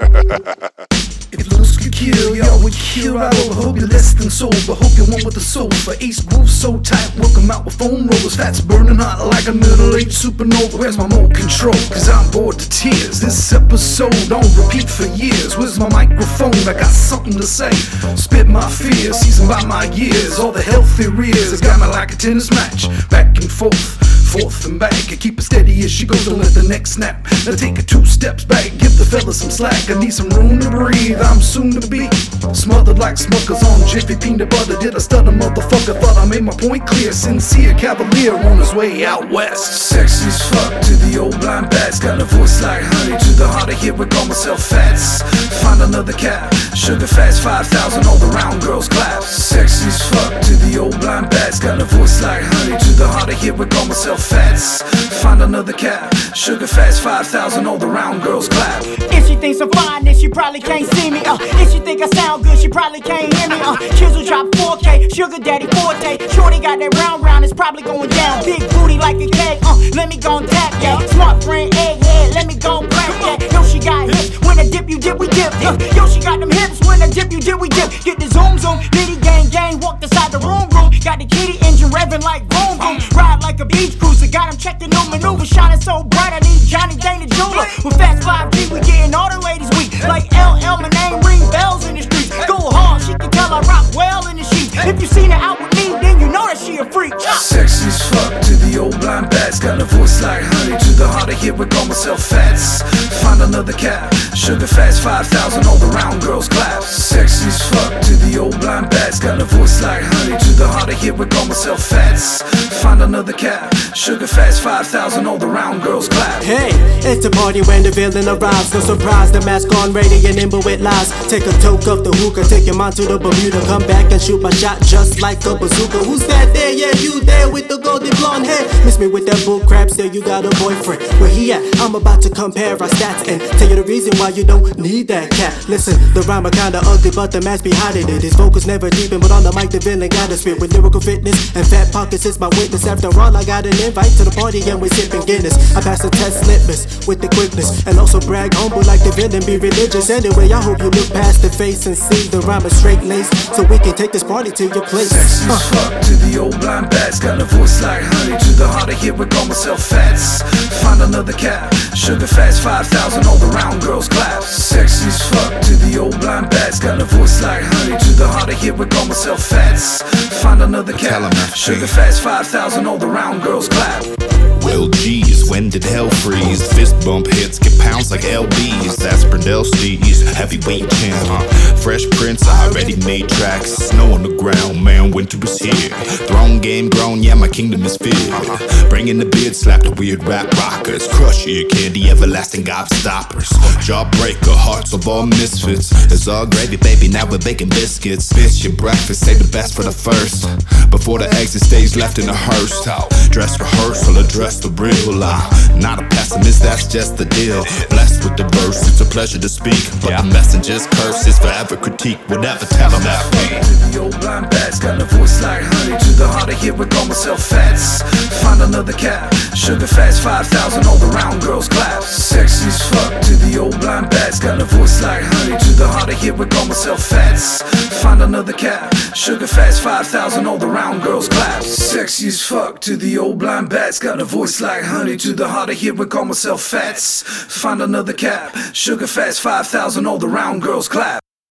If looks could kill, y'all would kill. I will hope you're less than sober. Hope you're one with the soul. For ace groove so tight, work 'em out with foam rollers. Fats burning hot like a middle aged supernova. Where's my remote control? Cause I'm bored to tears. This episode don't repeat for years. Where's my microphone? I got something to say. Spit my fears, seasoned by my years. All the healthy rears has got me like a tennis match. Back and forth forth and back and keep it steady as she goes. Don't let the neck snap. Now take it two steps back, give the fella some slack. I need some room to breathe. I'm soon to be smothered like smuckers on Jiffy peanut butter. Did I stutter, motherfucker? Thought I made my point clear. Sincere cavalier on his way out west. Sexy as fuck to the old blind bats. Got a voice like honey to the heart of here. We call myself fats. Find another cat. Sugar fast 5,000 all the round girls clap. Sexy as fuck to the old blind bats. Got a voice like honey to the heart of here. We call myself fats. Find another cat. Sugar fast 5,000 all the round girls clap. If she thinks I'm fine, then she probably can't see me. Uh, if she think I sound good, she probably can't hear me. Uh, Kizzle drop 4K, Sugar Daddy Forte. Shorty got that round round, it's probably going down. Big booty like a cake, uh, let me go and tap, yeah. Smart brain, egghead, let me go and crack, yeah. Yo, she got hips, when I dip, you dip, we dip. Uh, yo, she got them hips, when I dip, you dip, we dip. Get the zoom zoom, nitty gang gang, walk inside the room room. Got the kitty engine revving like boom boom. Ride like a beach cruiser, got him checking new maneuver, shining so bright. I need Johnny Dang jeweler. With Fast 5G, we getting all the ladies here. We call myself fats. Find another cat. Sugar fast 5,000 all the round girls clap. Sexy as fuck to the old blind bats. Got a voice like honey to the heart of here. We call myself fats. Find another cat. Sugar fast 5,000 all the round girls clap. Hey, it's a party when the villain arrives. No surprise, the mask on, ready and nimble with lies. Take a toke of the hookah, take your mind to the Bermuda. Come back and shoot my shot just like a bazooka. Who's that there? Yeah, you there with the golden blonde hair. Miss me with that bull crap, still you got a boyfriend. Where he at? I'm about to compare our stats and tell you the reason why you don't need that cat. Listen, the rhyme are kinda ugly, but the mask behind it. His vocals never deepen, but on the mic the villain got a spit with lyrical fitness and fat pockets is my witness. After all, I got an invite to the party and we sipping Guinness. I pass the test litmus with the quickness and also brag humble like the villain be religious. Anyway, I hope you look past the face and see the rhyme is straight lace so we can take this party to your place. Sexy as uh. fuck to the old blind bats. Got a voice like honey to the heart of here. We call myself fats. Find another cat. Sugar fast 5,000 all the Sugar fast 5,000 all the round girls clap. Well, geez, when did hell freeze? Fist bump hits get pounds like LBs. That's Steez, heavyweight champ. Fresh Prince, I already made tracks. Snow on the ground, man, winter is here. Throne game grown, yeah, my kingdom is feared. Bringing the beard, slap the weird rap rockers. Crush your candy, everlasting gobstoppers. Jawbreaker, hearts of all misfits. It's all gravy, baby, now we're baking biscuits. Bitch, your breakfast, save the best for the first. Before the exit stage left in the hearse. Dress rehearsal, address the real lie. Not a pessimist, that's just the deal. Blessed with the verse, it's a pleasure to speak. But the messenger's curse is forever critique. Whatever, tell them that To the old blind bats, got a voice like honey. To the heart of here, we call myself fats. Another cat. Sugar fast 5,000 all the round girls clap. Sexy as fuck to the old blind bats, got a voice like honey. To the heart of here, we call myself fats. Find another cat. Sugar fast 5,000 all the round girls clap. Sexy as fuck to the old blind bats, got a voice like honey. To the heart of here, we call myself fats. Find another cat. Sugar fast 5,000 all the round girls clap.